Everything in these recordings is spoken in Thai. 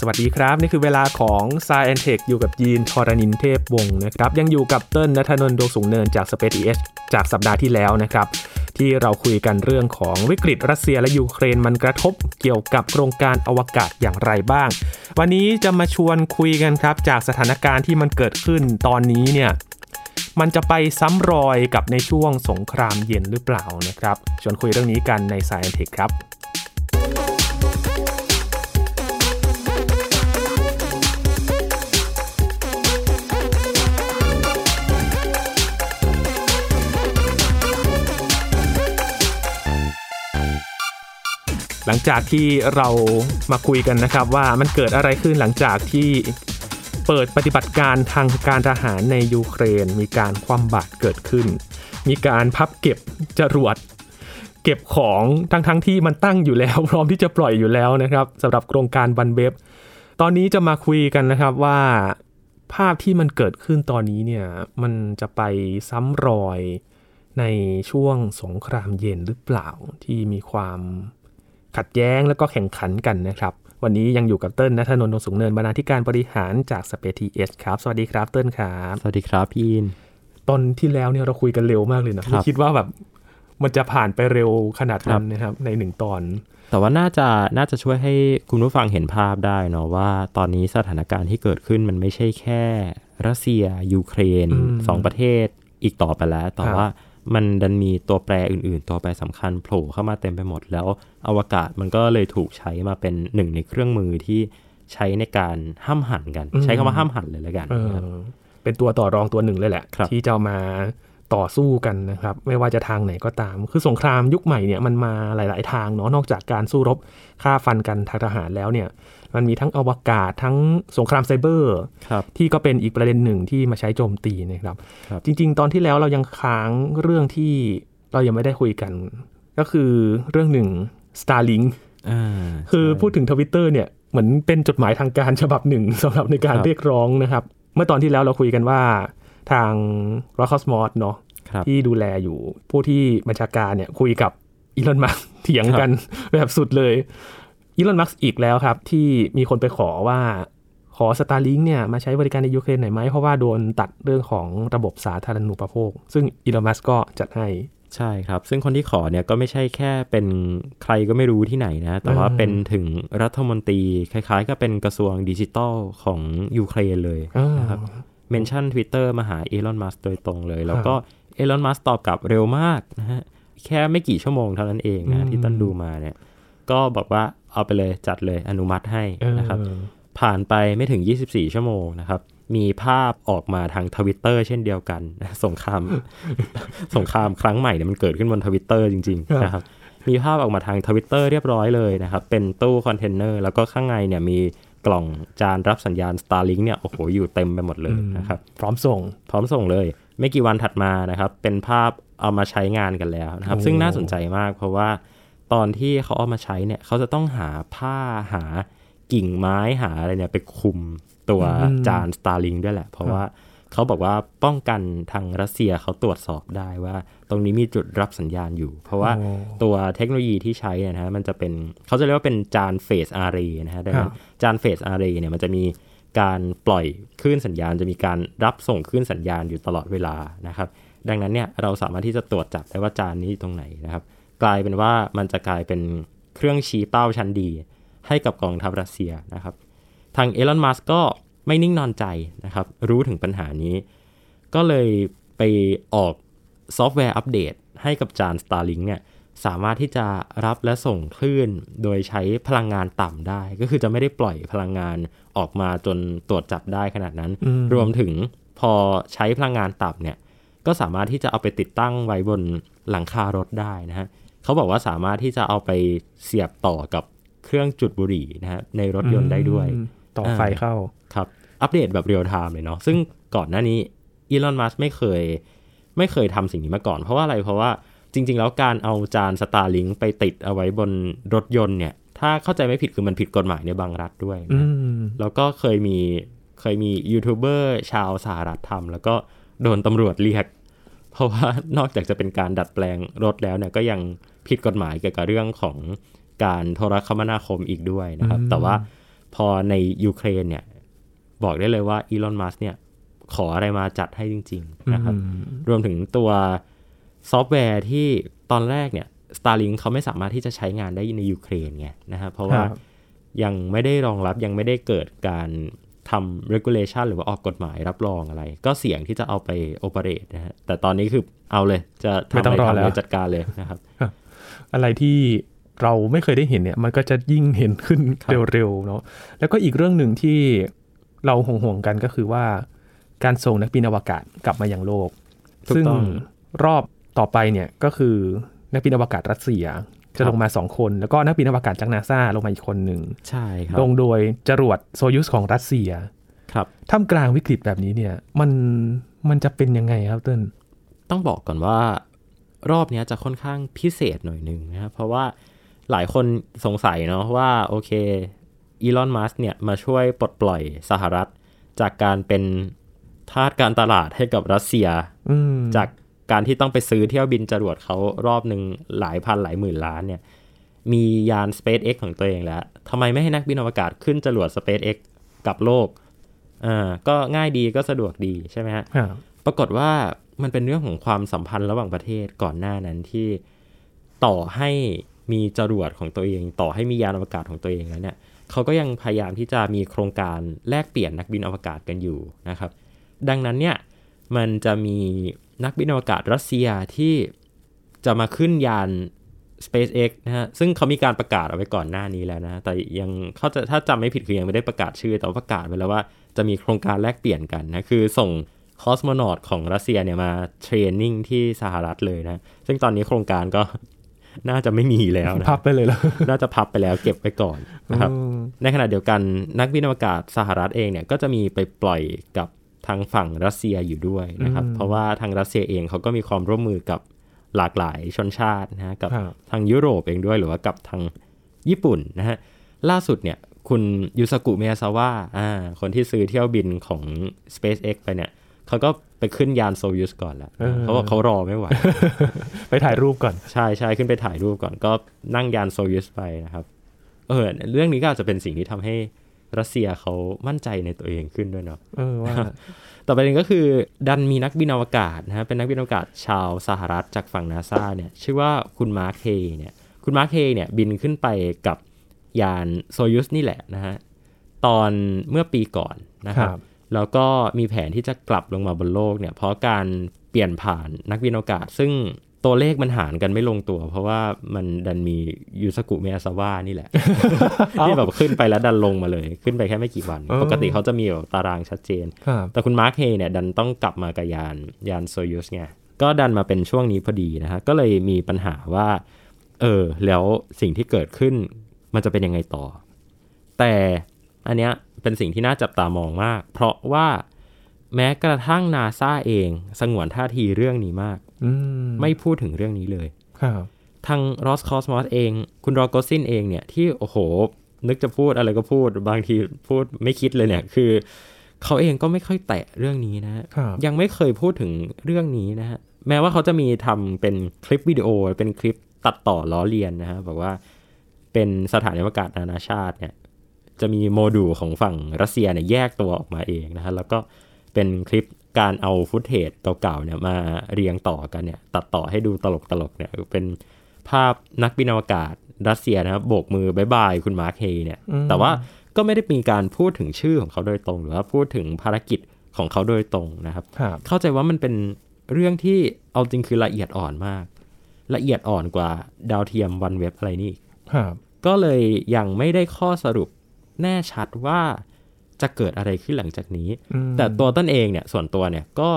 สวัสดีครับ นี่คือเวลาของ s ซ e n t e c h อยู่กับยีนทอรณินเทพวงศ์นะครับ ยังอยู่กับเติ้ลนัทนนท์ดวงสูงเนินจาก Space ES จากสัปดาห์ที่แล้วนะครับ ที่เราคุยกันเรื่องของวิกฤตรัสเซียและยูเครนมันกระทบเกี่ยวกับโครงการอวกาศอย่างไรบ้าง วันนี้จะมาชวนคุยกันครับ จากสถานการณ์ที่มันเกิดขึ้นตอนนี้เนี่ยมันจะไปซ้ำรอยกับในช่วงสงครามเย็นหรือเปล่านะครับชวนคุยเรื่องนี้กันใน s าย e n t e c h ครับ หลังจากที่เรามาคุยกันนะครับว่ามันเกิดอะไรขึ้นหลังจากที่เปิดปฏิบัติการทางการทหารในยูเครน มีการคว่ำบาตรเกิดขึ้น มีการพับเก็บจรวดเก็บของทั้งทั้งๆที่มันตั้งอยู่แล้ว พร้อมที่จะปล่อยอยู่แล้วนะครับสำหรับโครงการบันเบฟตอนนี้จะมาคุยกันนะครับว่าภาพที่มันเกิดขึ้นตอนนี้เนี่ยมันจะไปซ้ำรอยในช่วงสงครามเย็นหรือเปล่าที่มีความ ขัดแย้งแล้วก็แข่งขันกันนะครับ วันนี้ยังอยู่กับเติ้ลนัทนนท์ดวงสูงเนินบรรณาธิการบริหารจากสเปทีเอสครับ สวัสดีครับเติ้ลครับ สวัสดีครับพี่อิน ตอนที่แล้วเนี่ยเราคุยกันเร็วมากเลยนะไม่คิดว่าแบบมันจะผ่านไปเร็วขนาดนั้นนะครับ ในหนึ่งตอน แต่ว่าน่าจะน่าจะช่วยให้คุณผู้ฟังเห็นภาพได้เนาะว่าตอนนี้สถานการณ์ที่เกิดขึ้นมันไม่ใช่แค่รัสเซีย ยูเครนอืมสองประเทศอีกต่อไปแล้ว แต่ครับว่า มันดันมีตัวแปรอื่น ๆ ตัวแปรสำคัญโผล่เข้ามาเต็มไปหมด แล้วอวกาศมันก็เลยถูกใช้มาเป็นหนึ่งในเครื่องมือที่ใช้ในการห้ามหันกัน ใช้คำว่าห้ามหันเลยแล้วกันเออนะครับเป็นตัวต่อรองตัวหนึ่งเลยแหละครับที่จะเอามา ต่อสู้กันนะครับ ไม่ว่าจะทางไหนก็ตาม คือสงครามยุคใหม่เนี่ยมันมาหลาย ๆ ทางเนาะนอกจากการสู้รบฆ่าฟันกันทางทหารแล้วเนี่ย มันมีทั้งอวกาศทั้งสงครามไซเบอร์ครับที่ก็เป็นอีกประเด็นหนึ่งที่มาใช้โจมตีนะครับครับจริง ๆ ตอนที่แล้วเรายังค้างเรื่องที่เรายังไม่ได้คุยกัน ก็คือเรื่องหนึ่ง Starlink อ่าคือใช่พูดถึงทวิตเตอร์เนี่ยเหมือนเป็นจดหมายทางการฉบับหนึ่งสำหรับในการครับเรียกร้องนะครับ เมื่อตอนที่แล้วเราคุยกันว่า ทาง r o c k o s m o s เนาะครับที่ดูแลอยู่ผู้ที่บัญชาการเนี่ยคุยกับอีลอนมัสเถียงกันแบบสุดเลยอีลอนมัสอีกแล้วครับ ที่มีคนไปขอว่าขอ Starlink เนี่ยมาใช้บริการในยูเครนหน่อยไหม เพราะว่าโดนตัดเรื่องของระบบสาธารณูปโภค ซึ่งอีลอนมัสก็จัดให้ใช่ครับ ซึ่งคนที่ขอเนี่ยก็ไม่ใช่แค่เป็นใครก็ไม่รู้ที่ไหนนะ แต่ว่าอืมเป็นถึงรัฐมนตรีคล้ายๆ ก็เป็นกระทรวงดิจิทัลของยูเครนเลยนะครับ เมนชั่น Twitter มาหาอีลอนมัสโดยตรงเลย แล้วก็อีลอนมัสก์ตอบกลับเร็วมากนะฮะ แค่ไม่กี่ชั่วโมงเท่านั้นเองนะที่ต้นดูมาเนี่ย ก็บอกว่าเอาไปเลยจัดเลยอนุมัติให้นะครับเออผ่านไปไม่ถึง 24 ชั่วโมงนะครับ มีภาพออกมาทางทวิตเตอร์เช่นเดียวกันสงครามสงครามครั้งใหม่เนี่ยมันเกิดขึ้นบนทวิตเตอร์จริงครับๆนะครับมีภาพออกมาทางทวิตเตอร์เรียบร้อยเลยนะครับ เป็นตู้คอนเทนเนอร์แล้วก็ข้างในเนี่ยมี กล่องจานรับสัญญาณ Starlink เนี่ยโอ้โหอยู่เต็มไปหมดเลยนะครับพร้อมส่ง พร้อมส่งเลย ไม่กี่วันถัดมานะครับ เป็นภาพเอามาใช้งานกันแล้วนะครับโอ้ซึ่งน่าสนใจมากเพราะว่าตอนที่เขาเอามาใช้เนี่ยเขาจะต้องหาผ้าหากิ่งไม้หาอะไรเนี่ยไปคุมตัวจาน Starlink ด้วยแหละ เพราะว่า เขาบอกว่าป้องกันทางรัสเซียเขาตรวจสอบได้ว่า ตรงนี้มีจุดรับสัญญาณอยู่ เพราะว่าโอ้ตัวเทคโนโลยีที่ใช้เนี่ยนะฮะมันจะเป็นเขาจะเรียกว่าเป็นจานเฟสอาร์เรนะฮะดังนั้นจาน phased array เนี่ยมันจะมีการปล่อยคลื่นสัญญาณจะมีการรับส่งคลื่นสัญญาณอยู่ตลอดเวลานะครับ ดังนั้นเนี่ยเราสามารถที่จะตรวจจับได้ว่าจานนี้อยู่ตรงไหนนะครับ กลายเป็นว่ามันจะกลายเป็นเครื่องชี้เป้าชั้นดี ให้กับกองทัพรัสเซียนะครับ ทางอีลอนมัสก์ก็ ไม่นิ่งนอนใจนะครับ รู้ถึงปัญหานี้ ก็เลยไปออกซอฟต์แวร์อัปเดต ให้กับจาน Starlink เนี่ยสามารถที่จะรับและส่งคลื่นโดยใช้พลังงานต่ำได้ ก็คือจะไม่ได้ปล่อยพลังงานออกมาจนตรวจจับได้ขนาดนั้นอืมรวมถึงพอใช้พลังงานต่ำเนี่ย ก็สามารถที่จะเอาไปติดตั้งไว้บนหลังคารถได้นะฮะเขาบอกว่าสามารถที่จะเอาไปเสียบต่อกับเครื่องจุดบุหรี่นะฮะในรถยนต์ได้ด้วยอืมต่อไฟเข้า ครับอัปเดตแบบเรียลไทม์เลยเนาะซึ่งก่อนหน้านี้อีลอนมัสไม่เคยไม่เคยทำสิ่งนี้มาก่อน เพราะว่าอะไรเพราะว่าจริง ๆ แล้วการเอาจาน Starlink ไปติดเอาไว้บนรถยนต์เนี่ย ถ้าเข้าใจไม่ผิดคือมันผิดกฎหมายในบางรัฐด้วยอืนะมแล้วก็เคยมีเคยมียูทูบเบอร์ชาวสหรัฐทำแล้วก็โดนตำรวจเรียก เพราะว่านอกจากจะเป็นการดัดแปลงรถแล้วเนี่ยก็ยังผิดกฎหมายเกี่ยวกับเรื่องของการโทรคมนาคมอีกด้วยนะครับอืมแต่ว่าพพอในยูเครนเนี่ย บอกได้เลยว่าอีลอนมัสเนี่ยขออะไรมาจัดให้จริง ๆ นะครับ รวมถึงตัวซอฟต์แวร์ที่ตอนแรกเนี่ย Starlink เขาไม่สามารถที่จะใช้งานได้ในยูเครนไงนะครับเพราะว่าครับยังไม่ได้รองรับยังไม่ได้เกิดการทำ regulation หรือว่าออกกฎหมายรับรองอะไร ก็เสี่ยงที่จะเอาไป operate นะฮะแต่ตอนนี้คือเอาเลย จะทำไม่อะต้อไรงรอทำแล้เลวยจัดการเลยนะครับ อะไรที่เราไม่เคยได้เห็นเนี่ย มันก็จะยิ่งเห็นขึ้นครับเร็วๆเนาะแล้วก็อีกเรื่องหนึ่งที่ เราห่วงๆกันก็คือว่า การส่งนักบินอวกาศกลับมายังโลกถูกซึ่งต้องรอบต่อไปเนี่ยก็คือนักบินอวกาศรัสเซียจะครับลงมาสองคน แล้วก็นักบินอวกาศจากนาซาลงมาอีกคนหนึ่งใช่ครับลงโดยจรวดโซยุสของรัสเซีย ครับท่ามกลางวิกฤตแบบนี้เนี่ย มันมันจะเป็นยังไงครับเติ้ลต้องบอกก่อนว่ารอบเนี้ยจะค่อนข้างพิเศษหน่อยหนึ่งนะครับเพราะว่าหลายคนสงสัยเนาะว่าโอเค อีลอนมัสเนี่ยมาช่วยปลดปล่อยสหรัฐ จากการเป็นทาสการตลาดให้กับรัสเซียอืมจากการที่ต้องไปซื้อเที่ยวบินจรวดเขารอบหนึ่งหลายพันหลายหมื่นล้านเนี่ย มียาน SpaceX ของตัวเองแล้วทำไมไม่ให้นักบินอวกาศขึ้นจรวด SpaceX กลับโลกอ่าก็ง่ายดีก็สะดวกดีใช่ไหมฮะครับปรากฏว่ามันเป็นเรื่องของความสัมพันธ์ระหว่างประเทศก่อนหน้านั้นที่ต่อให้มีจรวดของตัวเอง ต่อให้มียานอวกาศของตัวเองแล้วเนี่ย เขาก็ยังพยายามที่จะมีโครงการแลกเปลี่ยนนักบินอวกาศกันอยู่นะครับ ดังนั้นเนี่ยมันจะมีนักบินอวกาศรัสเซียที่จะมาขึ้นยาน SpaceX นะฮะ ซึ่งเขามีการประกาศเอาไว้ก่อนหน้านี้แล้วนะ แต่ยังเขาจะถ้าจำไม่ผิดคือยังไม่ได้ประกาศชื่อ แต่ว่าประกาศไว้แล้วว่าจะมีโครงการแลกเปลี่ยนกันนะ คือส่งคอสโมนอตของรัสเซียเนี่ยมาเทรนนิ่งที่สหรัฐเลยนะ ซึ่งตอนนี้โครงการก็ น่าจะไม่มีแล้วนะพับไปเลยแล้วน่าจะพับไปแล้วเก็บไว้ก่อนนะครับอืมในขณะเดียวกันนักบินอวกาศสหรัฐเองเนี่ยก็จะมีไปปล่อยกับทางฝั่งรัสเซียอยู่ด้วยนะครับ เพราะว่าทางรัสเซียเองเขาก็มีความร่วมมือกับหลากหลายชนชาตินะฮะกับครับทางยุโรปเองด้วยหรือว่ากับทางญี่ปุ่นนะฮะล่าสุดเนี่ยคุณยูสกุเมียซาวะอ่าคนที่ซื้อเที่ยวบินของ SpaceX ไปเนี่ยเขาก็ ไปขึ้นยานโซยูสก่อนแล้วเออเพราะว่าเขารอไม่ไหว ไปถ่ายรูปก่อน ใช่ใช่ขึ้นไปถ่ายรูปก่อน ก็นั่งยานโซยูสไปนะครับ เออเรื่องนี้ก็อาจจะเป็นสิ่งที่ทำให้รัสเซียเขามั่นใจในตัวเองขึ้นด้วยเนาะเออว่าต่อไปนึงก็คือ ดันมีนักบินอวกาศนะฮะเป็นนักบินอวกาศชาวสหรัฐจากฝั่งนาซาเนี่ย ชื่อว่าคุณมาร์คเฮเนี่ย คุณมาร์คเฮเนี่ยบินขึ้นไปกับยานโซยูสนี่แหละนะฮะตอนเมื่อปีก่อนนะครับครับ แล้วก็มีแผนที่จะกลับลงมาบนโลกเนี่ยเพราะการเปลี่ยนผ่านนักบินอวกาศ ซึ่งตัวเลขมันหารกันไม่ลงตัว เพราะว่ามันดันมียูซากุ มาเอซาวะนี่แหละ ที่แบบขึ้นไปแล้วดันลงมาเลย ขึ้นไปแค่ไม่กี่วันเออปกติเขาจะมีแบบตารางชัดเจนครับแต่คุณมาร์คเฮเนี่ยดันต้องกลับมากับยานยานโซยูสไงก็ดันมาเป็นช่วงนี้พอดีนะฮะก็เลยมีปัญหาว่า เออ แล้วสิ่งที่เกิดขึ้นมันจะเป็นยังไงต่อ แต่อันเนี้ย เป็นสิ่งที่น่าจับตามองมาก เพราะว่าแม้กระทั่งนาซาเองสงวนท่าทีเรื่องนี้มากอืมไม่พูดถึงเรื่องนี้เลยครับทางรอสคอสมอสเอง คุณรอโกซินเองเนี่ยที่โอ้โห นึกจะพูดอะไรก็พูด บางทีพูดไม่คิดเลยเนี่ย คือ เขาเองก็ไม่ค่อยแตะเรื่องนี้นะฮะครับยังไม่เคยพูดถึงเรื่องนี้นะฮะแม้ว่าเขาจะมีทำเป็นคลิปวิดีโอเป็นคลิปตัดต่อล้อเลียนนะฮะบอกว่าเป็นสถานีอวกาศนานาชาติเนี่ย จะมีโมดูลของฝั่งรัสเซียเนี่ยแยกตัวออกมาเองนะฮะแล้วก็เป็นคลิปการเอา footage เก่าๆเนี่ยมาเรียงต่อกันเนี่ยตัดต่อให้ดูตลกๆเนี่ยเป็นภาพนักบินอวกาศรัสเซียนะครับโบกมือ bye bye คุณมาร์คเฮย์เนี่ยอืมแต่ว่าก็ไม่ได้มีการพูดถึงชื่อของเขาโดยตรง หรือว่าพูดถึงภารกิจของเขาโดยตรงนะครับครับ เข้าใจว่ามันเป็นเรื่องที่เอาจริงคือละเอียดอ่อนมาก ละเอียดอ่อนกว่าดาวเทียม OneWeb อะไรนี่อีกครับก็เลยยังไม่ได้ข้อสรุป แน่ชัดว่าจะเกิดอะไรขึ้นหลังจากนี้อืมแต่ตัวต้นเองเนี่ยส่วนตัวเนี่ยก็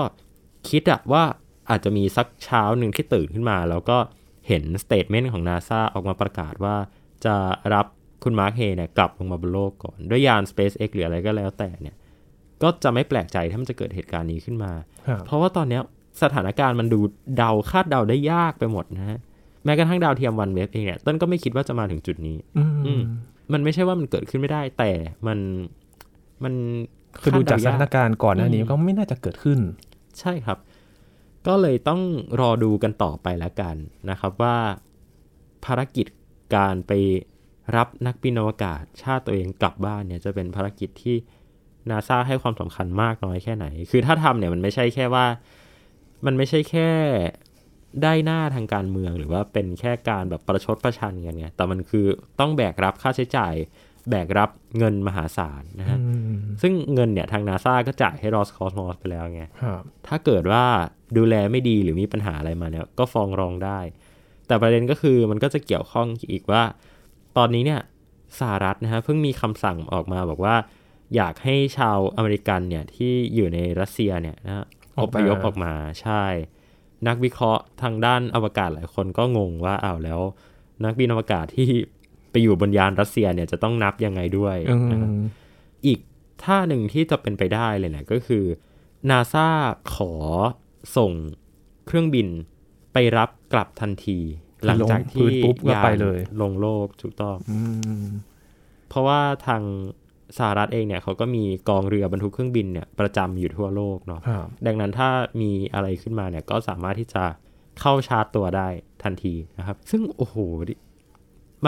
คิดอะว่าอาจจะมีสักเช้าหนึ่งที่ตื่นขึ้นมา แล้วก็เห็น statement ของนาซาออกมาประกาศว่า จะรับคุณมาร์คเฮเนี่ยกลับลงมาบนโลกก่อน ด้วยยาน SpaceX หรืออะไรก็แล้วแต่เนี่ย ก็จะไม่แปลกใจถ้ามันจะเกิดเหตุการณ์นี้ขึ้นมาครับเพราะว่าตอนเนี้ยสถานการณ์มันดูเดาคาดเดาได้ยากไปหมดนะฮะแม้กระทั่งดาวเทียมวันเว็บเองเนี่ยต้นก็ไม่คิดว่าจะมาถึงจุดนี้ อือื มมมันไม่ใช่ว่ามันเกิดขึ้นไม่ได้ แต่มันมันคือดูจากสดถานการณ์ก่อนหน้านี้อืมก็ไม่น่าจะเกิดขึ้น ใช่ครับ ก็เลยต้องรอดูกันต่อไปแล้วกันนะครับว่าภารกิจการไปรับนักบินอวกาศ ชาติตัวเองกลับบ้านเนี่ยจะเป็นภารกิจที่นาซาให้ความสำคัญมากน้อยแค่ไหน คือถ้าทำเนี่ยมันไม่ใช่แค่ว่า มันไม่ใช่แค่ ได้หน้าทางการเมืองหรือว่าเป็นแค่การแบบประชดประชันกันไงแต่มันคือต้องแบกรับค่าใช้จ่าย แบกรับเงินมหาศาลนะฮะอืมซึ่งเงินเนี่ยทางนาซาก็จ่ายให้รอสคอสมอสไปแล้วไงครับถ้าเกิดว่าดูแลไม่ดีหรือมีปัญหาอะไรมาเนี่ยก็ฟ้องร้องได้ แต่ประเด็นก็คือมันก็จะเกี่ยวข้องอีกว่า ตอนนี้เนี่ยสหรัฐนะฮะเพิ่งมีคำสั่งออกมาบอกว่า อยากให้ชาวอเมริกันเนี่ยที่อยู่ในรัสเซียเนี่ยนะฮะอพยพออกมาใช่ นักวิเคราะห์ทางด้านอวกาศหลายคนก็งงว่าอ้าวแล้ว นักบินอวกาศที่ไปอยู่บนยานรัสเซียเนี่ยจะต้องนับยังไงด้วยอืนะครับมอีกท่าหนึ่งที่จะเป็นไปได้เลยเนี่ยก็คือนาซาขอส่งเครื่องบินไปรับกลับทันที หลังจากลงพื้ที่นปุ๊บก็ยานไปเลยลงโลกถูกต้องอืมเพราะว่าทาง สหรัฐเองเนี่ยเขาก็มีกองเรือบรรทุกเครื่องบินเนี่ยประจำอยู่ทั่วโลกเนาะครับดังนั้นถ้ามีอะไรขึ้นมาเนี่ยก็สามารถที่จะเข้าชาร์จตัวได้ทันทีนะครับ ซึ่งโอ้โห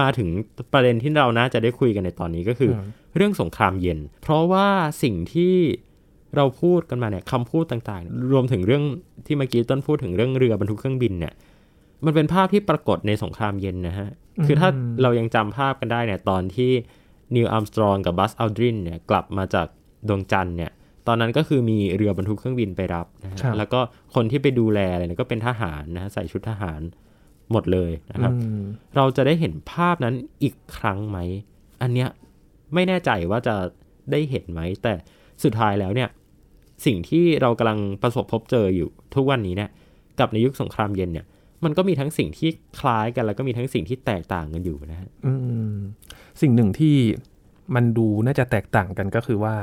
มาถึงประเด็นที่เราน่าจะได้คุยกันในตอนนี้ก็คือครับเรื่องสงครามเย็น เพราะว่าสิ่งที่เราพูดกันมาเนี่ยคำพูดต่างๆ รวมถึงเรื่องที่เมื่อกี้ต้นพูดถึงเรื่องเรือบรรทุกเครื่องบินเนี่ย มันเป็นภาพที่ปรากฏในสงครามเย็นนะฮะ คือถ้าเรายังจำภาพกันได้เนี่ยตอนที่ นิวอัมสตรองกับบัสอัลดรินเนี่ยกลับมาจากดวงจันทร์เนี่ยตอนนั้นก็คือมีเรือบรรทุกเครื่องบินไปรับนะฮะครับแล้วก็คนที่ไปดูแลอะไรเนี่ยก็เป็นทหารนะฮะใส่ชุดทหารหมดเลยนะครับอืมเราจะได้เห็นภาพนั้นอีกครั้งไหม อันเนี้ยไม่แน่ใจว่าจะได้เห็นไหม แต่สุดท้ายแล้วเนี่ย สิ่งที่เรากำลังประสบพบเจออยู่ทุกวันนี้เนี่ย กับในยุคสงครามเย็นเนี่ย มันก็มีทั้งสิ่งที่คล้ายกันแล้วก็มีทั้งสิ่งที่แตกต่างกันอยู่นะฮะอืม สิ่งหนึ่งที่มันดูน่าจะแตกต่างกันก็คือว่า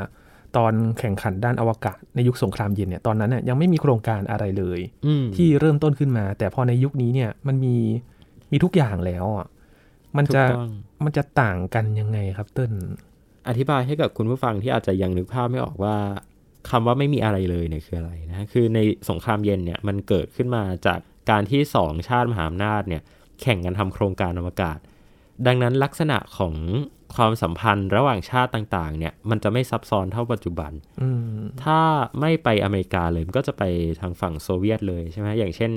ตอนแข่งขันด้านอวกาศในยุคสงครามเย็นเนี่ยตอนนั้นเนี่ยยังไม่มีโครงการอะไรเลยอืมที่เริ่มต้นขึ้นมา แต่พอในยุคนี้เนี่ยมันมีมีทุกอย่างแล้วอะมันถูจะกต้องมันจะต่างกันยังไงครับเติ้ลอธิบายให้กับคุณผู้ฟังที่อาจจะยังนึกภาพไม่ออกว่าคำว่าไม่มีอะไรเลยเนี่ยคืออะไรนะคือในสงครามเย็นเนี่ยมันเกิดขึ้นมาจากการที่สองชาติมหาอำนาจเนี่ยแข่งกันทำโครงการอวกาศ ดังนั้นลักษณะของความสัมพันธ์ระหว่างชาติต่างๆ เนี่ย มันจะไม่ซับซ้อนเท่าปัจจุบันอืมถ้าไม่ไปอเมริกาเลยมันก็จะไปทางฝั่งโซเวียตเลยใช่ไหมอย่างเช่น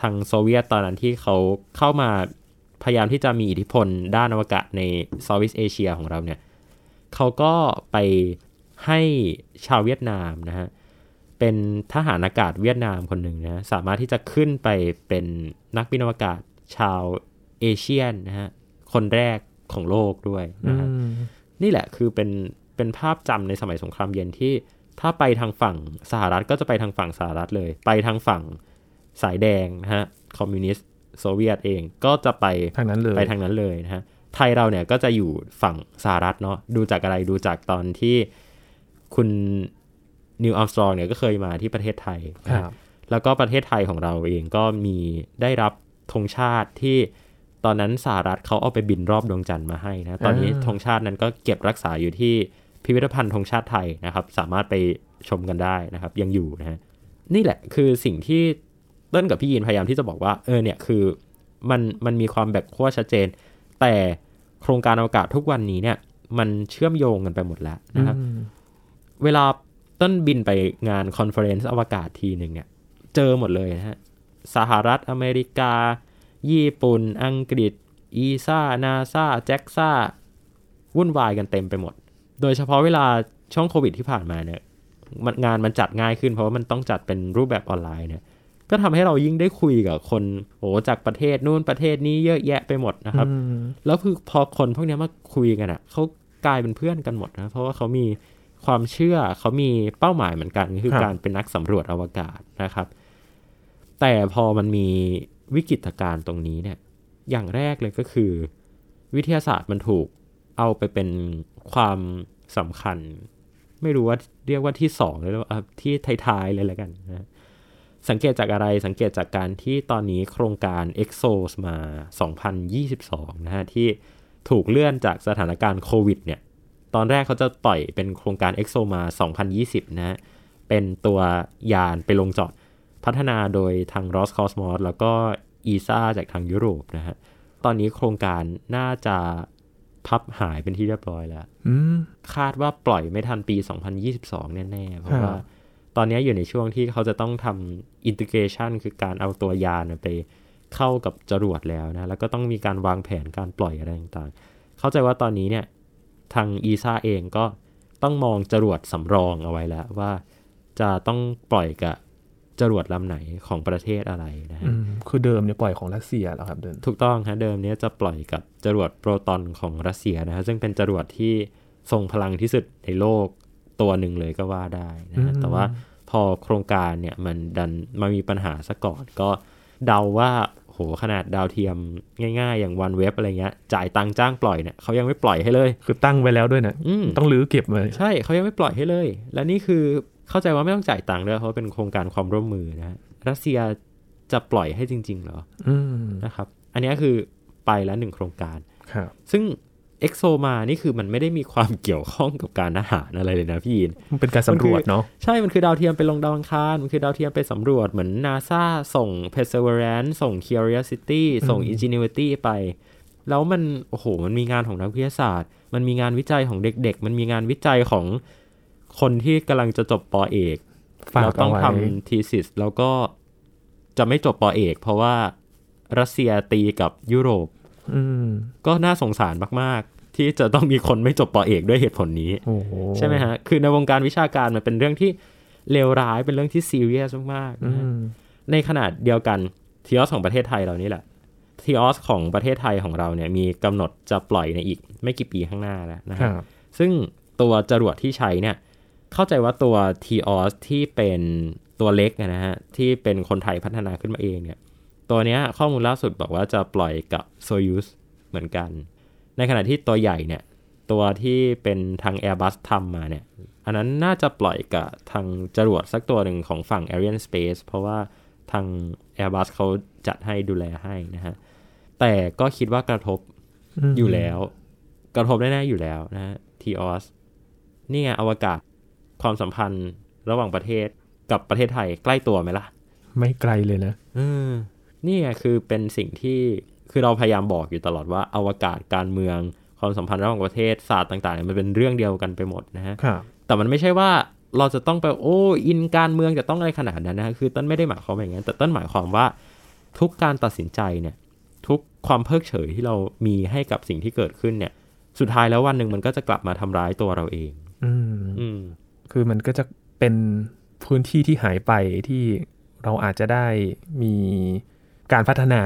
ทางโซเวียตตอนนั้นที่เขาเข้ามาพยายามที่จะมีอิทธิพลด้านอวกาศใน Southeast Asia ของเราเนี่ยเขาก็ไปให้ชาวเวียดนามนะฮะ เป็นทหารอากาศเวียดนามคนหนึ่งนะสามารถที่จะขึ้นไปเป็นนักบินอวกาศชาว Asian นะฮะ คนแรกของโลกด้วยอืนะฮะนี่แหละคือเป็นเป็นภาพจำในสมัยสงครามเย็นที่ถ้าไปทางฝั่งสหรัฐก็จะไปทางฝั่งสหรัฐเลย ไปทางฝั่งสายแดงนะฮะคอมมิวนิสต์โซเวียตเองก็จะไปทางนั้นเลยไปทางนั้นเลยนะฮะไทยเราเนี่ยก็จะอยู่ฝั่งสหรัฐเนาะดูจากอะไรดูจากตอนที่คุณนิวอัลสตรองเนี่ยก็เคยมาที่ประเทศไทยนะคฮะรับแล้วก็ประเทศไทยของเราเองก็มีได้รับธงชาติที่ ตอนนั้นสหรัฐเขาเอาไปบินรอบดวงจันทร์มาให้นะ ตอนนี้อ่าธงชาตินั้นก็เก็บรักษาอยู่ที่พิพิธภัณฑ์ธงชาติไทยนะครับ สามารถไปชมกันได้นะครับ ยังอยู่นะฮะนี่แหละคือสิ่งที่เต้นกับพี่ยินพยายามที่จะบอกว่าเออเนี่ยคือมันมันมีความแบ่งขั้วชัดเจน แต่โครงการอวกาศทุกวันนี้เนี่ย มันเชื่อมโยงกันไปหมดแล้วนะครับอืมเวลาต้นบินไปงานคอนเฟอเรนซ์อวกาศทีหนึ่งเนี่ย เจอหมดเลยนะฮะสหรัฐอเมริกา ญี่ปุ่น อังกฤษ อีซ่า นาซาแจ็กซ่า วุ่นวายกันเต็มไปหมด โดยเฉพาะเวลาช่วงโควิดที่ผ่านมาเนี่ยมันงานมันจัดง่ายขึ้นเพราะว่ามันต้องจัดเป็นรูปแบบออนไลน์เนี่ย ก็ทำให้เรายิ่งได้คุยกับคนโอ้จากประเทศนู่นประเทศนี้เยอะแยะไปหมดนะครับอืมแล้วคือพอคนพวกเนี้ยมาคุยกันอะเขากลายเป็นเพื่อนกันหมดนะ เพราะว่าเขามีความเชื่อเขามีเป้าหมายเหมือนกัน คือครับการเป็นนักสำรวจอวกาศนะครับ แต่พอมันมี วิกฤตการณ์ตรงนี้เนี่ยอย่างแรกเลยก็คือ วิทยาศาสตร์มันถูกเอาไปเป็นความสำคัญ ไม่รู้ว่าเรียกว่าที่สองเลยหรือว่าที่ท้ายๆเลยแล้วกันนะสังเกตจากอะไรสังเกตจากการที่ตอนนี้โครงการ EXOS มา 2022 นะฮะ ที่ถูกเลื่อนจากสถานการณ์โควิดเนี่ย ตอนแรกเขาจะปล่อยเป็นโครงการ EXO มา 2020 นะฮะ เป็นตัวยานไปลงจอด พัฒนาโดยทาง Roscosmos แล้วก็ ESA จากทางยุโรปนะฮะ ตอนนี้โครงการน่าจะพับหายเป็นที่เรียบร้อยแล้วอืมคาดว่าปล่อยไม่ทันปี 2022 แน่ๆ เพราะครับว่าตอนนี้อยู่ในช่วงที่เขาจะต้องทำอินทิเกชันคือการเอาตัวยานไปเข้ากับจรวดแล้วนะ แล้วก็ต้องมีการวางแผนการปล่อยอะไรต่างๆ เข้าใจว่าตอนนี้เนี่ยทางอีซาเองก็ต้องมองจรวดสำรองเอาไว้แล้วว่าจะต้องปล่อยกับ จรวดลำไหนของประเทศอะไรนะฮะอืมคือเดิมเนี่ยปล่อยของรัสเซียแล้วครับเดินถูกต้องฮะเดิมเนี้ยจะปล่อยกับจรวดโปรตอนของรัสเซียนะฮะซึ่งเป็นจรวดที่ทรงพลังที่สุดในโลกตัวหนึ่งเลยก็ว่าได้นะฮะอืมแต่ว่าพอโครงการเนี่ยมันดันมามีปัญหาซะก่อนก็เดาว่าโหขนาดดาวเทียมง่ายๆ อย่าง OneWeb อะไรเงี้ยจ่ายตังค์จ้างปล่อยเนี่ยเขายังไม่ปล่อยให้เลย คือตั้งไว้แล้วด้วยนะอืมต้องรื้อเก็บเลยใช่เขายังไม่ปล่อยให้เลย และนี่คือ เข้าใจว่าไม่ต้องจ่ายตังค์ด้วยเพราะเป็นโครงการความร่วมมือนะฮะรัสเซียจะปล่อยให้จริง ๆ เหรออืมนะครับ อันนี้คือไปแล้วหนึ่งโครงการครับซึ่งเอ็กโซมานี่คือมันไม่ได้มีความเกี่ยวข้องกับการทหารอะไรเลยนะพี่ยินมันเป็นการสำรวจเนาะใช่ มันคือดาวเทียมไปลงดาวอังคาร มันคือดาวเทียมไปสำรวจเหมือนนาซาส่ง Perseverance ส่ง Curiosity ส่ง Ingenuity ไป แล้วมัน โอ้โห มันมีงานของนักวิทยาศาสตร์ มันมีงานวิจัยของเด็ก ๆ มันมีงานวิจัยของ คนที่กำลังจะจบปอเอกฝากแล้วต้เอาองไว้ทำทีสิสแล้วก็จะไม่จบปอเอก เพราะว่ารัสเซียตีกับยุโรปอืมก็น่าสงสารมาก ๆ ที่จะต้องมีคนไม่จบปอเอกด้วยเหตุผลนี้โอ้โหใช่ไหมฮะ คือในวงการวิชาการมันเป็นเรื่องที่เลวร้ายเป็นเรื่องที่ซีเรียสมากๆอืนะฮะมในขนาดเดียวกันทีออสของประเทศไทยเรานี่แหละทีออสของประเทศไทยของเราเนี่ยมีกำหนดจะปล่อยในอีกไม่กี่ปีข้างหน้าแล้วนะคฮะรับซึ่งตัวจรวดที่ใช้เนี่ย เข้าใจว่าตัว t ีออสที่เป็นตัวเล็กนะฮะ ที่เป็นคนไทยพัฒนาขึ้นมาเองเนี่ย ตัวเนี้ยข้อมูลล่าสุดบอกว่าจะปล่อยกับ Soyuz เหมือนกัน ในขณะที่ตัวใหญ่เนี่ย ตัวที่เป็นทาง Airbus ทำมาเนี่ย อันนั้นน่าจะปล่อยกับทางจรวดสักตัวหนึ่งของฝั่ง Ariane Space เพราะว่าทาง Airbus เขาจัดให้ดูแลให้นะฮะ แต่ก็คิดว่ากระทบมอยู่แล้ว กระทบแน่ๆอยู่แล้วนะฮะทีออสนี่ไงอวกาศ ความสัมพันธ์ระหว่างประเทศกับประเทศไทยใกล้ตัวไหมล่ะ ไม่ไกลเลยนะเออนี่ไงคือเป็นสิ่งที่คือเราพยายามบอกอยู่ตลอดว่าอวกาศการเมือง ความสัมพันธ์ระหว่างประเทศศาสตร์ต่างๆเนี่ยมันเป็นเรื่องเดียวกันไปหมดนะฮะครับแต่มันไม่ใช่ว่าเราจะต้องไปโอ้อินการเมืองจะต้องอะไรขนาดนั้นนะคือต้นไม่ได้หมายความอย่างนั้นแต่ต้นหมายความว่าทุกการตัดสินใจเนี่ย ทุกความเพิกเฉยที่เรามีให้กับสิ่งที่เกิดขึ้นเนี่ย สุดท้ายแล้ววันหนึ่งมันก็จะกลับมาทำร้ายตัวเราเอง อืมอืม คือมันก็จะเป็นพื้นที่ที่หายไปที่เราอาจจะได้มีการพัฒนา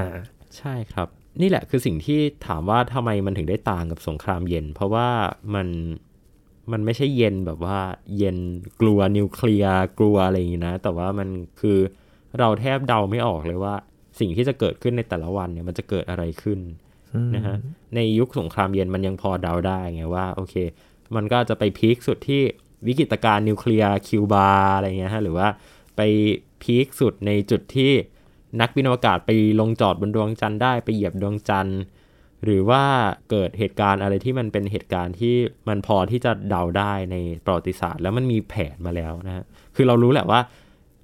ใช่ครับ นี่แหละคือสิ่งที่ถามว่าทำไมมันถึงได้ต่างกับสงครามเย็น เพราะว่ามันมันไม่ใช่เย็นแบบว่าเย็นกลัวนิวเคลียร์กลัวอะไรอย่างนี้นะ แต่ว่ามันคือเราแทบเดาไม่ออกเลยว่า สิ่งที่จะเกิดขึ้นในแต่ละวันเนี่ยมันจะเกิดอะไรขึ้นอืมนะฮะในยุคสงครามเย็นมันยังพอเดาได้ไงว่าโอเค มันก็จะไปพีคสุดที่ วิกฤตการณ์นิวเคลียร์คิวบาอะไรเงี้ยฮะหรือว่าไปพีคสุดในจุดที่นักบินอวกาศไปลงจอดบนดวงจันทร์ได้ไปเหยียบดวงจันทร์ หรือว่าเกิดเหตุการณ์อะไรที่มันเป็นเหตุการณ์ที่มันพอที่จะเดาได้ในประวัติศาสตร์ แล้วมันมีแผนมาแล้วนะฮะคือเรารู้แหละว่า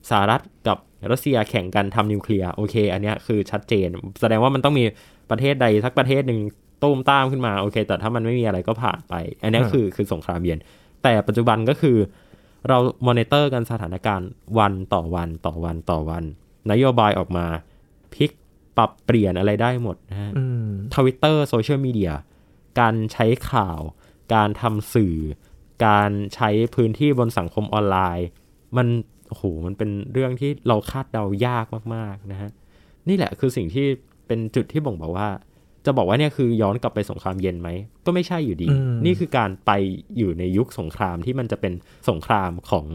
สหรัฐกับรัสเซียแข่งกันทำนิวเคลียร์โอเค อันเนี้ยคือชัดเจน แสดงว่ามันต้องมีประเทศใดสักประเทศหนึ่งตุ้มตามขึ้นมาโอเค แต่ถ้ามันไม่มีอะไรก็ผ่านไป อันนี้คือคือสงครามเย็น แต่ปัจจุบันก็คือ เรามอนิเตอร์กันสถานการณ์วันต่อวันต่อวันต่อวัน นโยบายออกมาพลิกปรับเปลี่ยนอะไรได้หมดนะฮะอืมทวิตเตอร์โซเชียลมีเดียการใช้ข่าว การทำสื่อ การใช้พื้นที่บนสังคมออนไลน์ มันโอ้โหมันเป็นเรื่องที่เราคาดเดายากมาก ๆ นะฮะ นี่แหละคือสิ่งที่เป็นจุดที่บ่งบอกว่า จะบอกว่าเนี่ยคือย้อนกลับไปสงครามเย็นไหม ก็ไม่ใช่อยู่ดีอืมนี่คือการไปอยู่ในยุคสงครามที่มันจะเป็นสงครามของ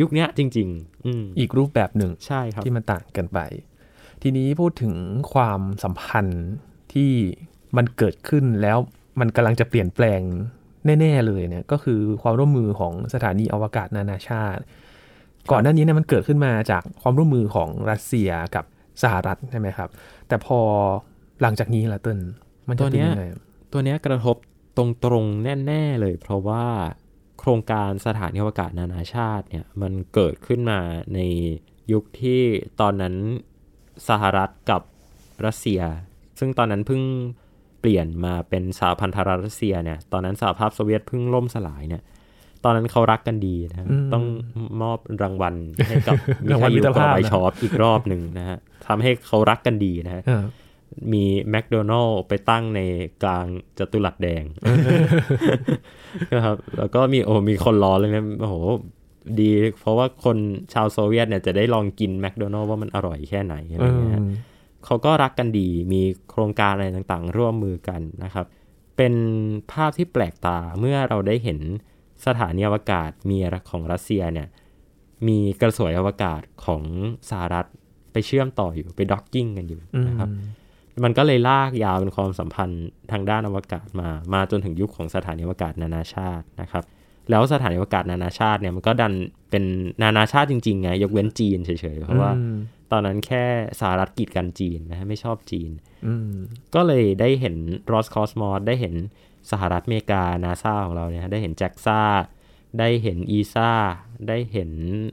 ยุคเนี้ยจริง ๆ อืมอีกรูปแบบหนึ่งใช่ครับที่มันต่างกันไป ทีนี้พูดถึงความสัมพันธ์ที่มันเกิดขึ้นแล้วมันกำลังจะเปลี่ยนแปลงแน่ ๆ เลยเนี่ยก็คือความร่วมมือของสถานีอวกาศนานาชาติ ก่อนหน้านี้เนี่ยมันเกิดขึ้นมาจากความร่วมมือของรัสเซียกับสหรัฐใช่ไหมครับ แต่พอ หลังจากนี้ละเติ้ลมันจะเป็นยังไงตัวเนี้ยกระทบตรงๆแน่ ๆ เลย เพราะว่าโครงการสถานีอวกาศนานาชาติเนี่ยมันเกิดขึ้นมาในยุคที่ตอนนั้นสหรัฐกับรัสเซีย ซึ่งตอนนั้นเพิ่งเปลี่ยนมาเป็นสหพันธรัฐเซียเนี่ย ตอนนั้นสหภาพโซเวียตเพิ่งล่มสลายเนี่ย ตอนนั้นเขารักกันดีนะต้องมอบรางวัลให้กับรางวัลมิตรภาพชอปอีกรอบหนึ่งนะฮะทำให้เขารักกันดีนะฮะ มีแมคโดนัลล์ไปตั้งในกลางจัตุรัสแดงนะครับ แล้วก็มีโอ้มีคนรอเลยนะโอ้โหดี เพราะว่าคนชาวโซเวียตเนี่ยจะได้ลองกินแมคโดนัลล์ว่ามันอร่อยแค่ไหนอะไรเงี้ยเขาก็รักกันดีมีโครงการอะไรต่างๆ ร่วมมือกันนะครับ เป็นภาพที่แปลกตาเมื่อเราได้เห็นสถานีอวกาศมีของรัสเซียเนี่ย มีกระสวยอวกาศของสหรัฐไปเชื่อมต่ออยู่ไปด็อกกิ้งกันอยู่นะครับ มันก็เลยลากยาวเป็นความสัมพันธ์ทางด้านอวกาศมา มาจนถึงยุคของสถานีอวกาศนานาชาตินะครับ แล้วสถานีอวกาศนานาชาติเนี่ยมันก็ดันเป็นนานาชาติจริงๆไงยกเว้นจีนเฉยๆเพราะว่าตอนนั้นแค่สหรัฐกีดกันจีนนะฮะไม่ชอบจีนก็เลยได้เห็นRoscosmos ได้เห็นสหรัฐอเมริกานาซาของเราเนี่ยได้เห็น JAXA ได้เห็น ESA ได้เห็น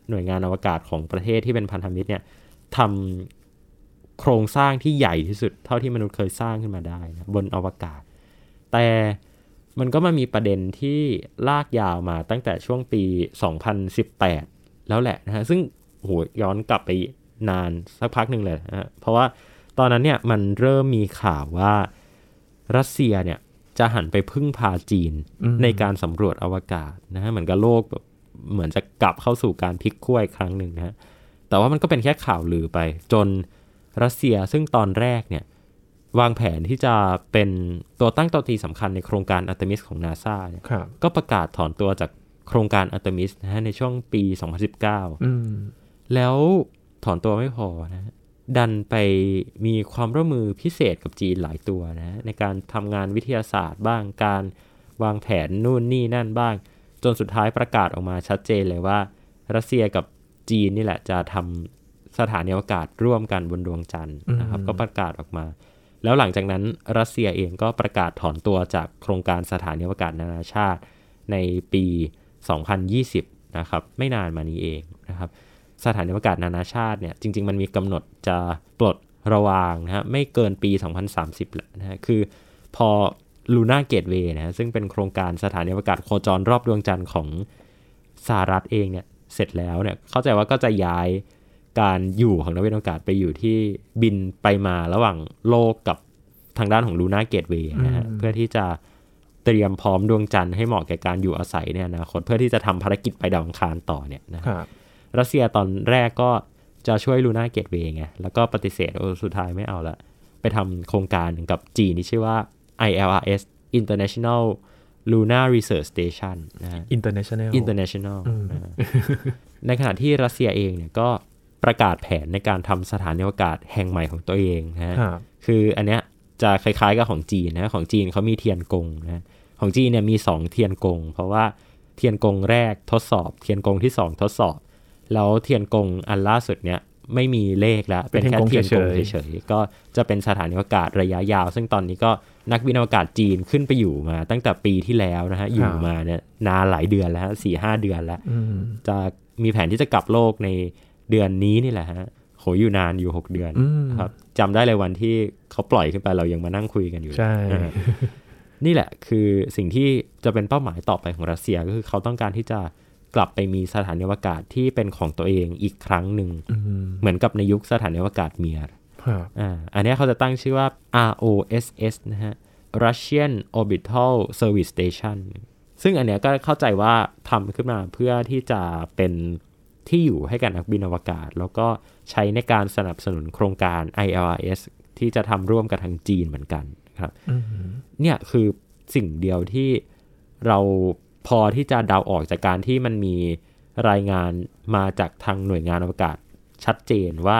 หน่วยงานอวกาศของประเทศที่เป็นพันธมิตรเนี่ยทำ โครงสร้างที่ใหญ่ที่สุด เท่าที่มนุษย์เคยสร้างขึ้นมาได้นะบนอวกาศ แต่มันก็มามีประเด็นที่ลากยาวมาตั้งแต่ช่วงปี 2018 แล้วแหละนะฮะซึ่งโหย้อนกลับไปนานสักพักหนึ่งเลยนะฮะเพราะว่าตอนนั้นเนี่ยมันเริ่มมีข่าวว่ารัสเซียเนี่ยจะหันไปพึ่งพาจีนในการสำรวจอวกาศนะฮะเหมือนกับโลกแบบเหมือนจะกลับเข้าสู่การพลิกขั้วอีกครั้งหนึ่งนะฮะแต่ว่ามันก็เป็นแค่ข่าวลือไปจน รัสเซียซึ่งตอนแรกเนี่ยวางแผนที่จะเป็นตัวตั้งตัวตีสำคัญในโครงการอัตมิสของนาซาเนี่ยก็ประกาศถอนตัวจากโครงการอัตมิสนะฮะในช่วงปี 2019 แล้วถอนตัวไม่พอนะดันไปมีความร่วมมือพิเศษกับจีนหลายตัวนะในการทำงานวิทยาศาสตร์บ้างการวางแผนนู่นนี่นั่นบ้าง จนสุดท้ายประกาศออกมาชัดเจนเลยว่า รัสเซียกับจีนนี่แหละจะทำ สถานีอวกาศร่วมกันบนดวงจันทร์นะครับ ก็ประกาศออกมา แล้วหลังจากนั้นรัสเซียเองก็ประกาศถอนตัวจากโครงการสถานีอวกาศนานาชาติในปี 2020 นะครับ ไม่นานมานี้เองนะครับ สถานีอวกาศนานาชาติเนี่ยจริง ๆ มันมีกำหนดจะปลดระวางนะฮะไม่เกินปี 2030แล้วนะฮะคือพอลูน่าเกตเวย์นะซึ่งเป็นโครงการสถานีอวกาศโคจรรอบดวงจันทร์ของสหรัฐเองเนี่ยเสร็จแล้วเนี่ยเข้าใจว่าก็จะย้าย การอยู่ของนักวิทยาศาสตร์ไปอยู่ที่บินไปมาระหว่างโลกกับทางด้านของลูน่าเกตเวย์นะฮะเพื่อที่จะเตรียมพร้อมดวงจันทร์ให้เหมาะแก่การอยู่อาศัยเนี่ยนะคตเพื่อที่จะทำภารกิจไปดาวอังคารต่อเนี่ยนะครับรัสเซียตอนแรกก็จะช่วยลูน่าเกตเวย์ไงแล้วก็ปฏิเสธโอ้สุดท้ายไม่เอาละ ไปทำโครงการหนึ่งกับจีนที่ชื่อว่า ILRS International Lunar Research Station นะฮะ International International ในขณะที่รัสเซียเองเนี่ยก็ ประกาศแผนในการทำสถานีอวกาศแห่งใหม่ของตัวเองนะฮะคืออันเนี้ยจะคล้ายๆกับของจีนนะของจีนเขามีเทียนกงนะของจีนเนี่ยมี 2 เทียนกง เพราะว่าเทียนกงแรกทดสอบ เทียนกงที่ 2 ทดสอบ แล้วเทียนกงอันล่าสุดเนี้ยไม่มีเลขแล้ว เป็นแค่เทียนกงเฉยๆก็จะเป็นสถานีอวกาศระยะยาว ซึ่งตอนนี้ก็นักบินอวกาศจีนขึ้นไปอยู่มา ตั้งแต่ปีที่แล้วนะฮะอยู่มาเนี่ยนานหลายเดือนแล้วสี่ห้าเดือนแล้วจะมีแผนที่จะกลับโลกใน เดือนนี้นี่แหละฮะโหอยู่นานอยู่หกเดือนครับจำได้เลยวันที่เขาปล่อยขึ้นไปเรายังมานั่งคุยกันอยู่ใช่นี่แหละคือสิ่งที่จะเป็นเป้าหมายต่อไปของรัสเซียก็คือเขาต้องการที่จะกลับไปมีสถานีอวกาศที่เป็นของตัวเองอีกครั้งหนึ่งเหมือนกับในยุคสถานีอวกาศเมียร์อ่าอันนี้เขาจะตั้งชื่อว่า ROSS นะฮะ Russian Orbital Service Station ซึ่งอันเนี้ยก็เข้าใจว่าทำขึ้นมาเพื่อที่จะเป็น ที่อยู่ให้กับนักบินอวกาศ แล้วก็ใช้ในการสนับสนุนโครงการ ILRS ที่จะทำร่วมกับทางจีนเหมือนกันครับเนี่ยคือสิ่งเดียวที่เราพอที่จะเดาออกจากการที่มันมีรายงานมาจากทางหน่วยงานอวกาศชัดเจนว่า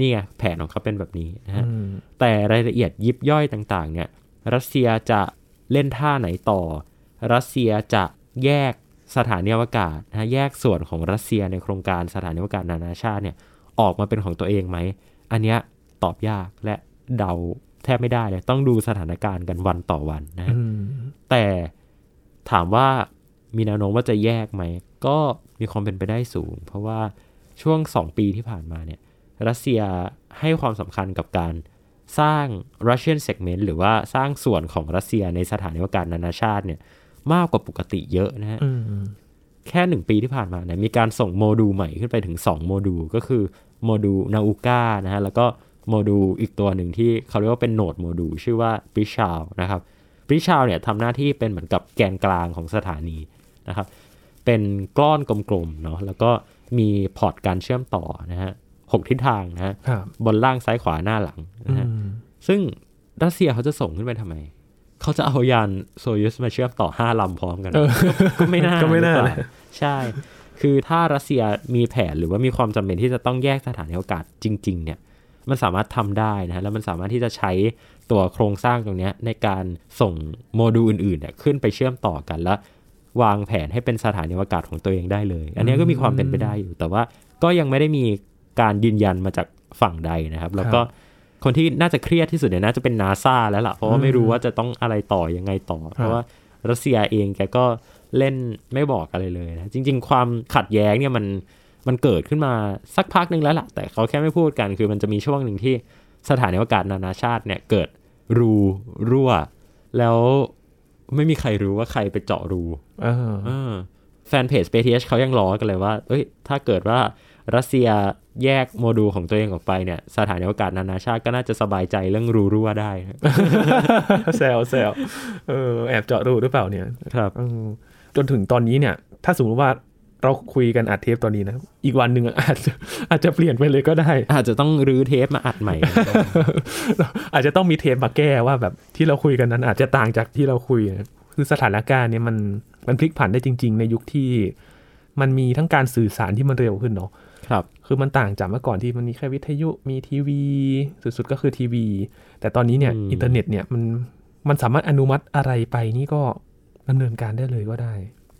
นี่แผนของเขาเป็นแบบนี้นะฮะแต่รายละเอียดยิบย่อยต่าง ๆ เนี่ย รัสเซียจะเล่นท่าไหนต่อ รัสเซียจะแยก สถานีอวกาศนะแยกส่วนของรัสเซียในโครงการสถานีอวกาศนานาชาติเนี่ยออกมาเป็นของตัวเองไหม อันเนี้ยตอบยากและเดาแทบไม่ได้เลย ต้องดูสถานการณ์กันวันต่อวันนะแต่ถามว่ามีแนวโน้มว่าจะแยกไหม ก็มีความเป็นไปได้สูง เพราะว่าช่วง 2 ปีที่ผ่านมาเนี่ยรัสเซียให้ความสำคัญกับการสร้าง Russian segment หรือว่าสร้างส่วนของรัสเซียในสถานีอวกาศนานาชาติเนี่ย มากกว่าปกติเยอะนะฮะอืมแค่หนึ่งปีที่ผ่านมาเนี่ยมีการส่งโมดูลใหม่ขึ้นไปถึง 2 โมดูลก็คือโมดูลนาอูกานะฮะแล้วก็โมดูลอีกตัวหนึ่งที่เขาเรียกว่าเป็น node module ชื่อว่าบริชาวนะครับบริชาวเนี่ยทำหน้าที่เป็นเหมือนกับแกนกลางของสถานีนะครับเป็นก้อนกลมๆเนาะแล้วก็มีพอร์ตการเชื่อมต่อนะฮะหกทิศทางนะฮะครับบนล่างซ้ายขวาหน้าหลังอืนะฮะมซึ่งรัสเซียเขาจะส่งขึ้นไปทำไม เขาจะเอายานโซยุสมาเชื่อมต่อห้าลำพร้อมกันเออก็ไม่น่าก็ไม่น่าหรือเปเลล่ายใช่ คือถ้ารัสเซียมีแผนหรือว่ามีความจำเป็นที่จะต้องแยกสถานีอวกาศจริง ๆ เนี่ยมันสามารถทำได้นะแล้วมันสามารถที่จะใช้ตัวโครงสร้างตรงเนี้ยในการส่งโมดูลอื่นๆเนี่ยขึ้นไปเชื่อมต่อกันแล้ว วางแผนให้เป็นสถานีอวกาศของตัวเองได้เลย อันเนี้ยก็มีความเป็นไปได้อยู่ แต่ว่าก็ยังไม่ได้มีการยืนยันมาจากฝั่งใดนะครับ แล้วก็ คนที่น่าจะเครียดที่สุดเนี่ยน่าจะเป็นนาซาแล้วล่ะ เพราะว่าไม่รู้ว่าจะต้องอะไรต่อยังไงต่อ เพราะว่ารัสเซียเองแกก็เล่นไม่บอกอะไรเลยนะ จริง ๆ ความขัดแย้งเนี่ยมันมันเกิดขึ้นมาสักพักหนึ่งแล้วล่ะ แต่เขาแค่ไม่พูดกันคือมันจะมีช่วงหนึ่งที่สถานีอวกาศนานาชาติเนี่ยเกิดรูรั่ว แล้วไม่มีใครรู้ว่าใครไปเจาะรูเออเออแฟนเพจ SpaceX เขายังล้อกันเลยว่าเอ้ยถ้าเกิดว่า รัสเซียแยกโมดูลของตัวเองออกไปเนี่ย สถานีอวกาศนานาชาติก็น่าจะสบายใจเรื่องรูรั่วได้นะแซวแซวเออแอบเจาะรูหรือเปล่าเนี่ยครับเออจนถึงตอนนี้เนี่ย ถ้าสมมติว่าเราคุยกันอัดเทปตอนนี้นะ อีกวันหนึ่งอาจจะอาจจะเปลี่ยนไปเลยก็ได้ อาจจะต้องรื้อเทปมาอัดใหม่ อาจจะต้องมีเทปมาแก้ว่าแบบที่เราคุยกันนั้นอาจจะต่างจากที่เราคุยนะคือสถานการณ์เนี่ยมันมันพลิกผันได้จริง ๆ ในยุคที่ มันมีทั้งการสื่อสารที่มันเร็วขึ้นเนาะ ครับคือมันต่างจากเมื่อก่อนที่มันมีแค่วิทยุมีทีวี สุดๆก็คือทีวี แต่ตอนนี้เนี่ยอืมอินเทอร์เน็ตเนี่ยมันมันสามารถอนุมัติอะไรไปนี่ก็ดำเนินการได้เลยก็ได้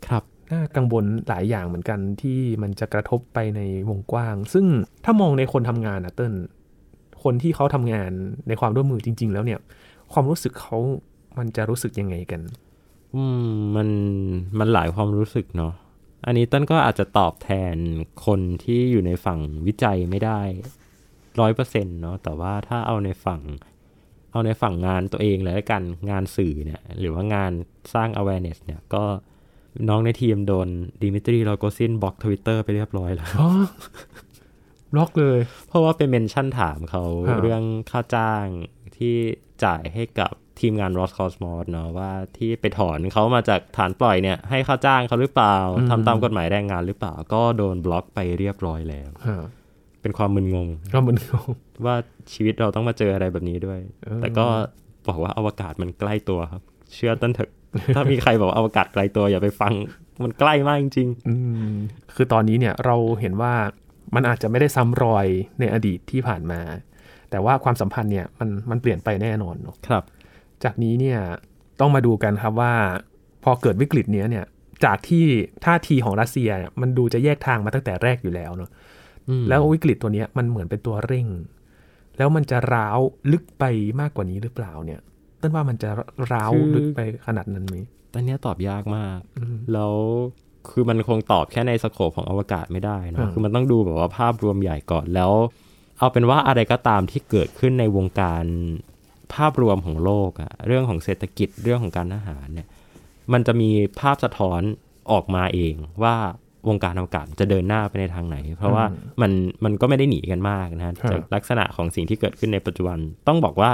ครับน่ากังวลหลายอย่างเหมือนกันที่มันจะกระทบไปในวงกว้าง ซึ่งถ้ามองในคนทำงานนะเติ้ลคนที่เขาทำงานในความร่วมมือจริง ๆ แล้วเนี่ย ความรู้สึกเขามันจะรู้สึกยังไงกัน อืมมันมันหลายความรู้สึกเนาะ อันนี้ต้นก็อาจจะตอบแทนคนที่อยู่ในฝั่งวิจัยไม่ได้ร้อยเปอร์เซ็นต์เนาะแต่ว่าถ้าเอาในฝั่ง เอาในฝั่งงานตัวเองเลยละกันงานสื่อเนี่ย หรือว่างานสร้าง awareness เนี่ยก็น้องในทีมโดนดิมิตรีโรโกซินบล็อกทวิตเตอร์ไปเรียบร้อยแล้วอ๋อบล็อกเลย เพราะว่าไป mention ถามเขาอ่าเรื่องค่าจ้างที่จ่ายให้กับ ทีมงาน Roscosmos เนาะว่าที่ไปถอนเขามาจากฐานปล่อยเนี่ยให้ค่าจ้างเขาหรือเปล่าทำตามกฎหมายแรงงานหรือเปล่า ก็โดนบล็อกไปเรียบร้อยแล้วอ่าเป็นความมึนงงก็เหมือนเขาว่าชีวิตเราต้องมาเจออะไรแบบนี้ด้วยเออแต่ก็บอกว่าอวกาศมันใกล้ตัวครับ เชื่อต้นเถอะถ้ามีใครบอกว่าอวกาศไกลตัวอย่าไปฟังมันใกล้มากจริงอืมคือตอนนี้เนี่ยเราเห็นว่ามันอาจจะไม่ได้ซ้ำรอยในอดีตที่ผ่านมา แต่ว่าความสัมพันธ์เนี่ยมันมันเปลี่ยนไปแน่นอนเนาะๆครับ จากนี้เนี่ยต้องมาดูกันครับว่าพอเกิดวิกฤตเนี้ยเนี่ยจากที่ท่าทีของรัสเซียเนี่ยมันดูจะแยกทางมาตั้งแต่แรกอยู่แล้วเนาะอืมแล้ววิกฤตตัวเนี้ยมันเหมือนเป็นตัวเร่ง แล้วมันจะร้าวลึกไปมากกว่านี้หรือเปล่าเนี่ยต้นว่ามันจะร้าวลึกไปขนาดนั้นไหมตอนเนี้ยตอบยากมากอืมแล้วคือมันคงตอบแค่ในสโคปของอวกาศไม่ได้อืเนอะมคือมันต้องดูแบบว่าภาพรวมใหญ่ก่อนแล้ว เอาเป็นว่าอะไรก็ตามที่เกิดขึ้นในวงการ ภาพรวมของโลกอะเรื่องของเศรษฐกิจเรื่องของการอาหารเนี่ยมันจะมีภาพสะท้อนออกมาเองว่าวงการอวกาศจะเดินหน้าไปในทางไหน เพราะว่ามันมันก็ไม่ได้หนีกันมากนะฮะจากลักษณะของสิ่งที่เกิดขึ้นในปัจจุบันต้องบอกว่า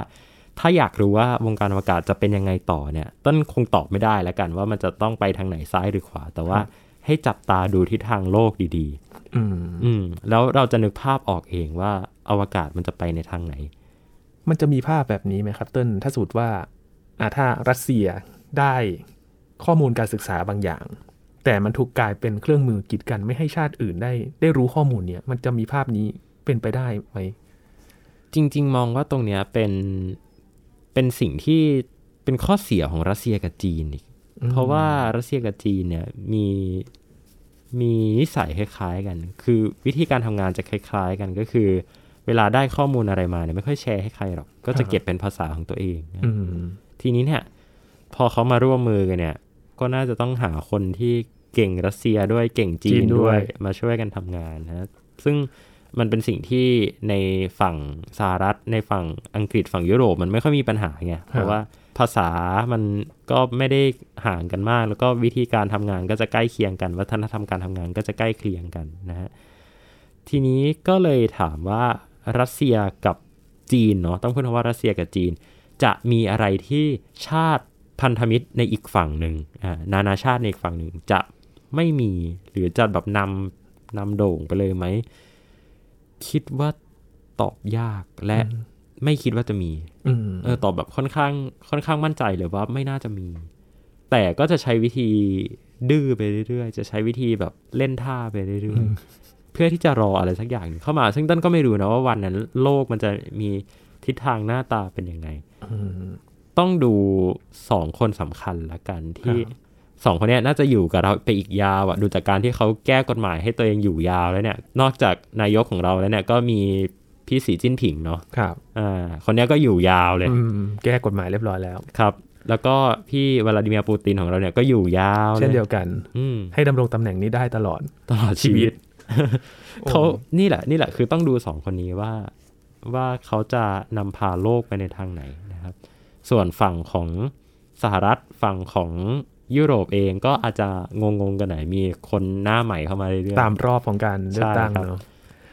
ถ้าอยากรู้ว่าวงการอวกาศจะเป็นยังไงต่อเนี่ย ต้นคงตอบไม่ได้แล้วกันว่ามันจะต้องไปทางไหนซ้ายหรือขวา แต่ว่าให้จับตาดูทิศทางโลกดีอืมๆอืมแล้วเราจะนึกภาพออกเองว่าอวกาศมันจะไปในทางไหน มันจะมีภาพแบบนี้ไหมครับเติ้ลถ้าสมมติว่าอ่าถ้ารัสเซียได้ข้อมูลการศึกษาบางอย่าง แต่มันถูกกลายเป็นเครื่องมือกีดกันไม่ให้ชาติอื่นได้ ได้รู้ข้อมูลเนี้ยมันจะมีภาพนี้เป็นไปได้ไหม จริง ๆ มองว่าตรงเนี้ยเป็นเป็นสิ่งที่เป็นข้อเสียของรัสเซียกับจีนอีก เพราะว่ารัสเซียกับจีนเนี่ยมีมีนิสัยคล้าย ๆ กัน คือวิธีการทำงานจะคล้าย ๆ กันก็คือ เวลาได้ข้อมูลอะไรมาเนี่ยไม่ค่อยแชร์ให้ใครหรอก ก็จะเก็บเป็นภาษาของตัวเองนะอืมทีนี้เนี่ย พอเขามาร่วมมือกันเนี่ย ก็น่าจะต้องหาคนที่เก่งรัสเซียด้วยเก่งจีจีนนด้ด้ววยยมาช่วยกันทำงานนะซึ่งมันเป็นสิ่งที่ในฝั่งสหรัฐ ในฝั่งอังกฤษฝั่งยุโรปมันไม่ค่อยมีปัญหาไงเพราะว่าภาษามันก็ไม่ได้ห่างกันมาก แล้วก็วิธีการทำงานก็จะใกล้เคียงกัน วัฒนธรรมการทำงานก็จะใกล้เคียงกันนะฮะทีนี้ก็เลยถามว่า รัสเซียกับจีนเนาะต้องพูดว่ารัสเซียกับจีน จะมีอะไรที่ชาติพันธมิตรในอีกฝั่งหนึ่งอ่านานาชาติในอีกฝั่งหนึ่งจะไม่มีหรือจะแบบนำนำโด่งไปเลยไหม คิดว่าตอบยากและไม่คิดว่าจะมีอืมเออตอบแบบค่อนข้างค่อนข้างมั่นใจเลยว่าไม่น่าจะมี แต่ก็จะใช้วิธีดื้อไปเรื่อยๆ จะใช้วิธีแบบเล่นท่าไปเรื่อยๆ เพื่อที่จะรออะไรสักอย่างหนึ่งเข้ามา ซึ่งต้นก็ไม่รู้นะว่าวันนั้น โลกมันจะมีทิศทางหน้าตาเป็นยังไงอืมต้องดูสองคนสำคัญละกันที่ครับสองคนเนี้ยน่าจะอยู่กับเราไปอีกยาวอะดูจากการที่เขาแก้กฎหมายให้ตัวเองอยู่ยาวแล้วเนี่ย นอกจากนายกของเราแล้วเนี่ยก็มีพี่สีจิ้นผิงเนาะครับอ่าคนเนี้ยก็อยู่ยาวเลยอืมแก้กฎหมายเรียบร้อยแล้วครับ แล้วก็พี่วลาดิเมียร์ปูตินของเราเนี่ยก็อยู่ยาวเลยเช่นเดียวกันอืมให้ดำรงตำแหน่งนี้ได้ตลอดตลอดชีวิตโอ้ เขานี่แหละ นี่แหละคือต้องดูสองคนนี้ว่าว่าเขาจะนำพาโลกไปในทางไหนนะครับ ส่วนฝั่งของสหรัฐฝั่งของยุโรปเองก็อาจจะงงๆกันหน่อยมีคนหน้าใหม่เข้ามาเรื่อยๆตามรอบของการเลือกตั้งใช่ครับเนาะ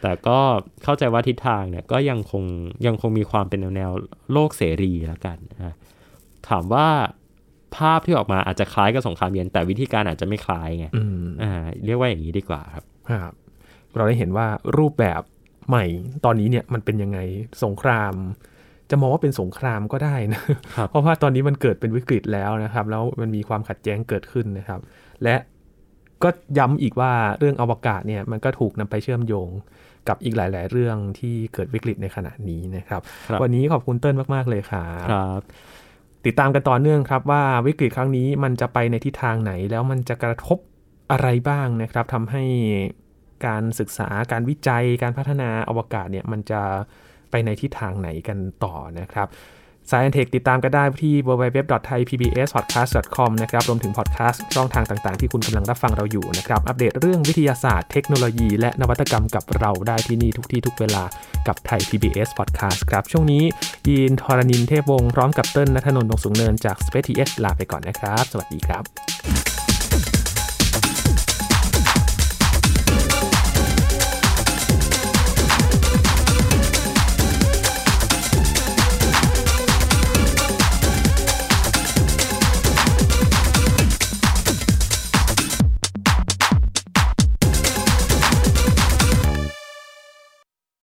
แต่ก็เข้าใจว่าทิศทางเนี่ยก็ยังคงยังคงมีความเป็นแนวแนวโลกเสรีแล้วกันนะถามว่าภาพที่ออกมาอาจจะคล้ายกับสงครามเย็นแต่วิธีการอาจจะไม่คล้ายไงอืมอ่าเรียกว่าอย่างนี้ดีกว่าครับครับ เราได้เห็นว่ารูปแบบใหม่ตอนนี้เนี่ยมันเป็นยังไงสงคราม จะมองว่าเป็นสงครามก็ได้นะครับเพราะว่าตอนนี้มันเกิดเป็นวิกฤตแล้วนะครับ แล้วมันมีความขัดแย้งเกิดขึ้นนะครับ และก็ย้ำอีกว่าเรื่องอวกาศเนี่ยมันก็ถูกนำไปเชื่อมโยงกับอีกหลาย ๆ เรื่องที่เกิดวิกฤตในขณะนี้นะครับครับวันนี้ขอบคุณเติ้ลมาก ๆ เลยครับครับติดตามกันต่อเนื่องครับว่าวิกฤตครั้งนี้มันจะไปในทิศทางไหน แล้วมันจะกระทบอะไรบ้างนะครับทำให้ การศึกษาการวิจัยการพัฒนาอวกาศเนี่ยมันจะไปในทิศทางไหนกันต่อนะครับ Science Tech ติดตามก็ได้ที่ www.thaipbspodcast.com นะครับ รวมถึงพอดแคสต์ช่องทางต่างๆ ที่คุณกำลังรับฟังเราอยู่นะครับ อัปเดตเรื่องวิทยาศาสตร์เทคโนโลยี และนวัตกรรมกับเราได้ที่นี่ทุกที่ทุกเวลากับไทย PBS Podcast ครับ ช่วงนี้ยีนทรณินเทพวงศ์พร้อมกับเติ้ลนัทนนท์วงสูงเนินจาก Space TH ลาไปก่อนนะครับ สวัสดีครับ